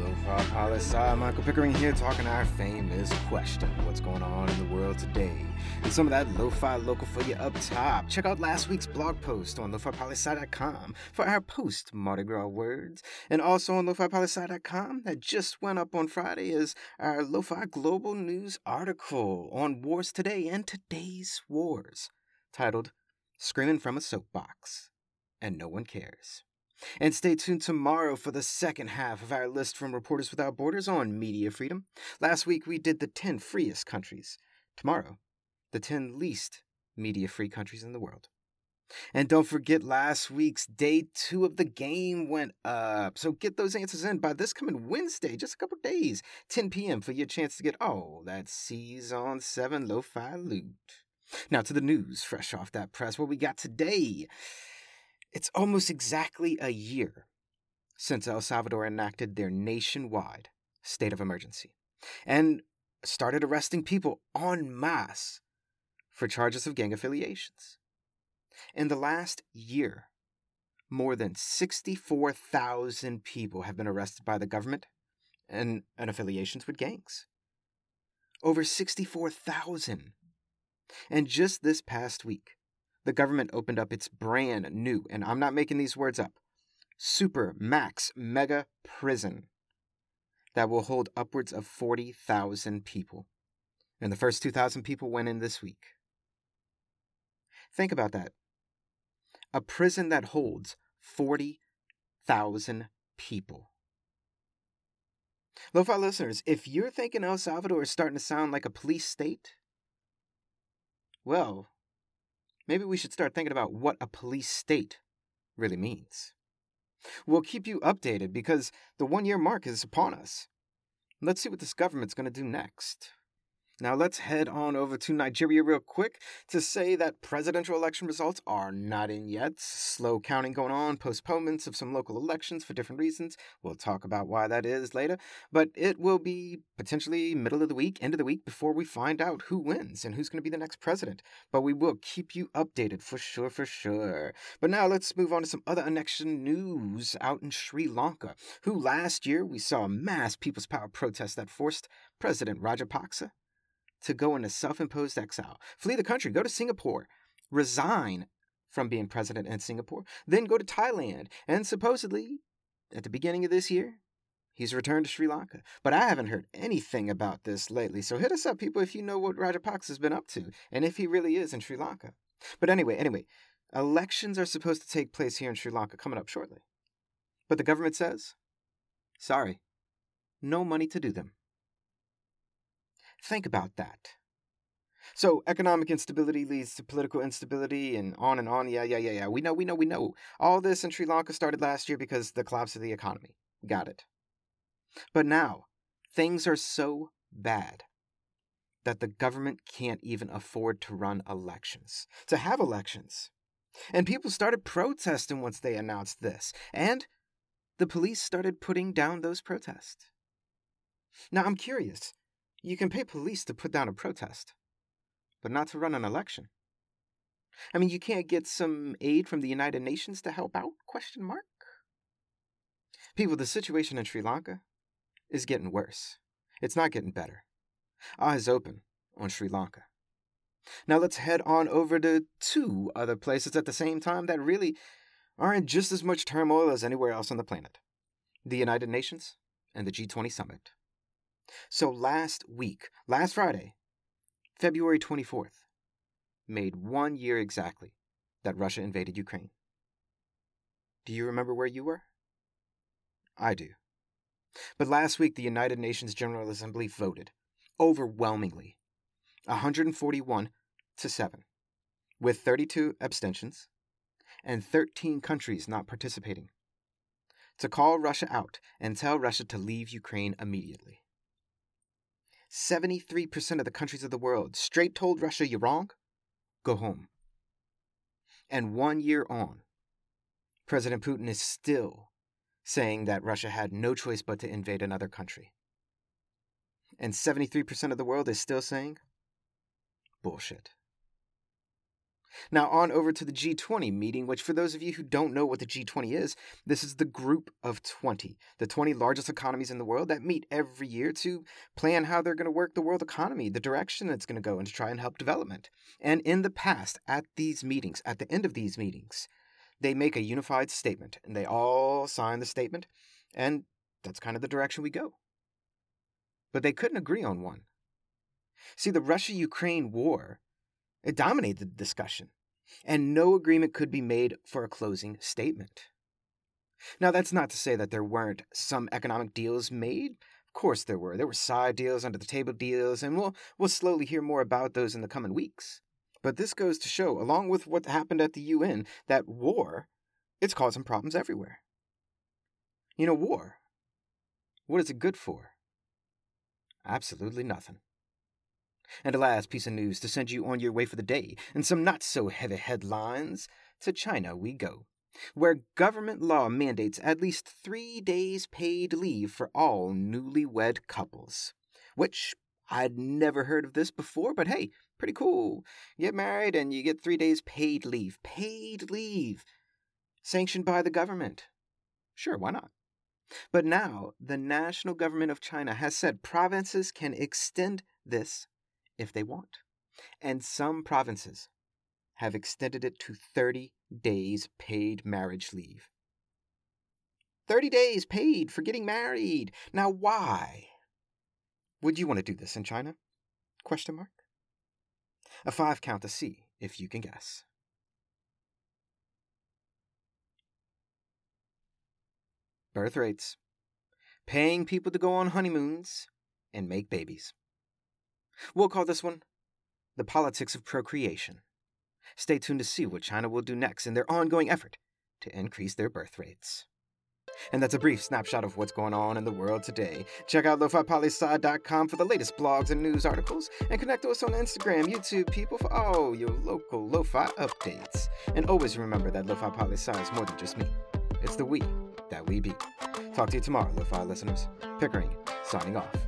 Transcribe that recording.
Lo-Fi Poli Sci, Michael Pickering here talking our famous question. What's going on in the world today? And some of that lo-fi local for you up top. Check out last week's blog post on lo-fi-poli-sci.com for our post Mardi Gras words. And also on lo-fi-poli-sci.com that just went up on Friday is our lo-fi global news article on wars today and today's wars titled Screaming from a Soapbox. And no one cares. And stay tuned tomorrow for the second half of our list from Reporters Without Borders on media freedom. Last week we did the 10 freest countries. Tomorrow, the 10 least media free countries in the world. And don't forget, last week's day two of the game went up. So get those answers in by this coming Wednesday, just a couple days, 10 p.m., for your chance to get all that Season 7 lo fi loot. Now to the news, fresh off that press, what we got today. It's almost exactly a year since El Salvador enacted their nationwide state of emergency and started arresting people en masse for charges of gang affiliations. In the last year, more than 64,000 people have been arrested by the government and, and affiliations with gangs. Over 64,000. And just this past week, the government opened up its brand new, and I'm not making these words up, super max mega prison that will hold upwards of 40,000 people. And the first 2,000 people went in this week. Think about that. A prison that holds 40,000 people. Lo-fi listeners, if you're thinking El Salvador is starting to sound like a police state, well, maybe we should start thinking about what a police state really means. We'll keep you updated because the one year mark is upon us. Let's see what this government's going to do next. Now let's head on over to Nigeria real quick to say that presidential election results are not in yet. Slow counting going on, postponements of some local elections for different reasons. We'll talk about why that is later. But it will be potentially middle of the week, end of the week, before we find out who wins and who's going to be the next president. But we will keep you updated for sure, for sure. But now let's move on to some other election news out in Sri Lanka, who last year we saw a mass People's Power protest that forced President Rajapaksa to go into self imposed exile, flee the country, go to Singapore, resign from being president in Singapore, then go to Thailand, and supposedly, at the beginning of this year, he's returned to Sri Lanka. But I haven't heard anything about this lately, so hit us up, people, if you know what Rajapaksa has been up to, and if he really is in Sri Lanka. But anyway, anyway, elections are supposed to take place here in Sri Lanka coming up shortly. But the government says, sorry, no money to do them. Think about that. So, economic instability leads to political instability and on and on. Yeah, yeah, yeah, yeah. We know, we know, we know. All this in Sri Lanka started last year because the collapse of the economy. Got it. But now, things are so bad that the government can't even afford to run elections, to have elections. And people started protesting once they announced this. And the police started putting down those protests. Now, I'm curious you can pay police to put down a protest, but not to run an election. I mean, you can't get some aid from the United Nations to help out? Question mark. People, the situation in Sri Lanka is getting worse. It's not getting better. Eyes open on Sri Lanka. Now let's head on over to two other places at the same time that really are in just as much turmoil as anywhere else on the planet the United Nations and the G20 Summit. So last week, last Friday, February 24th, made one year exactly that Russia invaded Ukraine. Do you remember where you were? I do. But last week, the United Nations General Assembly voted overwhelmingly 141 to 7, with 32 abstentions and 13 countries not participating, to call Russia out and tell Russia to leave Ukraine immediately. 73% of the countries of the world straight told Russia, you're wrong, go home. And one year on, President Putin is still saying that Russia had no choice but to invade another country. And 73% of the world is still saying, bullshit. Now, on over to the G20 meeting, which, for those of you who don't know what the G20 is, this is the group of 20, the 20 largest economies in the world that meet every year to plan how they're going to work the world economy, the direction it's going to go, and to try and help development. And in the past, at these meetings, at the end of these meetings, they make a unified statement, and they all sign the statement, and that's kind of the direction we go. But they couldn't agree on one. See, the Russia Ukraine war it dominated the discussion, and no agreement could be made for a closing statement. Now, that's not to say that there weren't some economic deals made. Of course there were. There were side deals, under the table deals, and we'll, we'll slowly hear more about those in the coming weeks. But this goes to show, along with what happened at the UN, that war, it's causing problems everywhere. You know, war, what is it good for? Absolutely nothing. And a last piece of news to send you on your way for the day, and some not so heavy headlines. To China we go, where government law mandates at least three days paid leave for all newlywed couples. Which I'd never heard of this before, but hey, pretty cool. Get married and you get three days paid leave. Paid leave. Sanctioned by the government. Sure, why not? But now, the national government of China has said provinces can extend this if they want. And some provinces have extended it to 30 days paid marriage leave. 30 days paid for getting married. Now why? Would you want to do this in China? Question mark. A five count to see if you can guess. Birth rates. Paying people to go on honeymoons and make babies. We'll call this one The Politics of Procreation. Stay tuned to see what China will do next in their ongoing effort to increase their birth rates. And that's a brief snapshot of what's going on in the world today. Check out lofipolysci.com for the latest blogs and news articles, and connect to us on Instagram, YouTube, people, for all your local lo-fi updates. And always remember that Lo-Fi is more than just me. It's the we that we be. Talk to you tomorrow, Lo-Fi listeners. Pickering, signing off.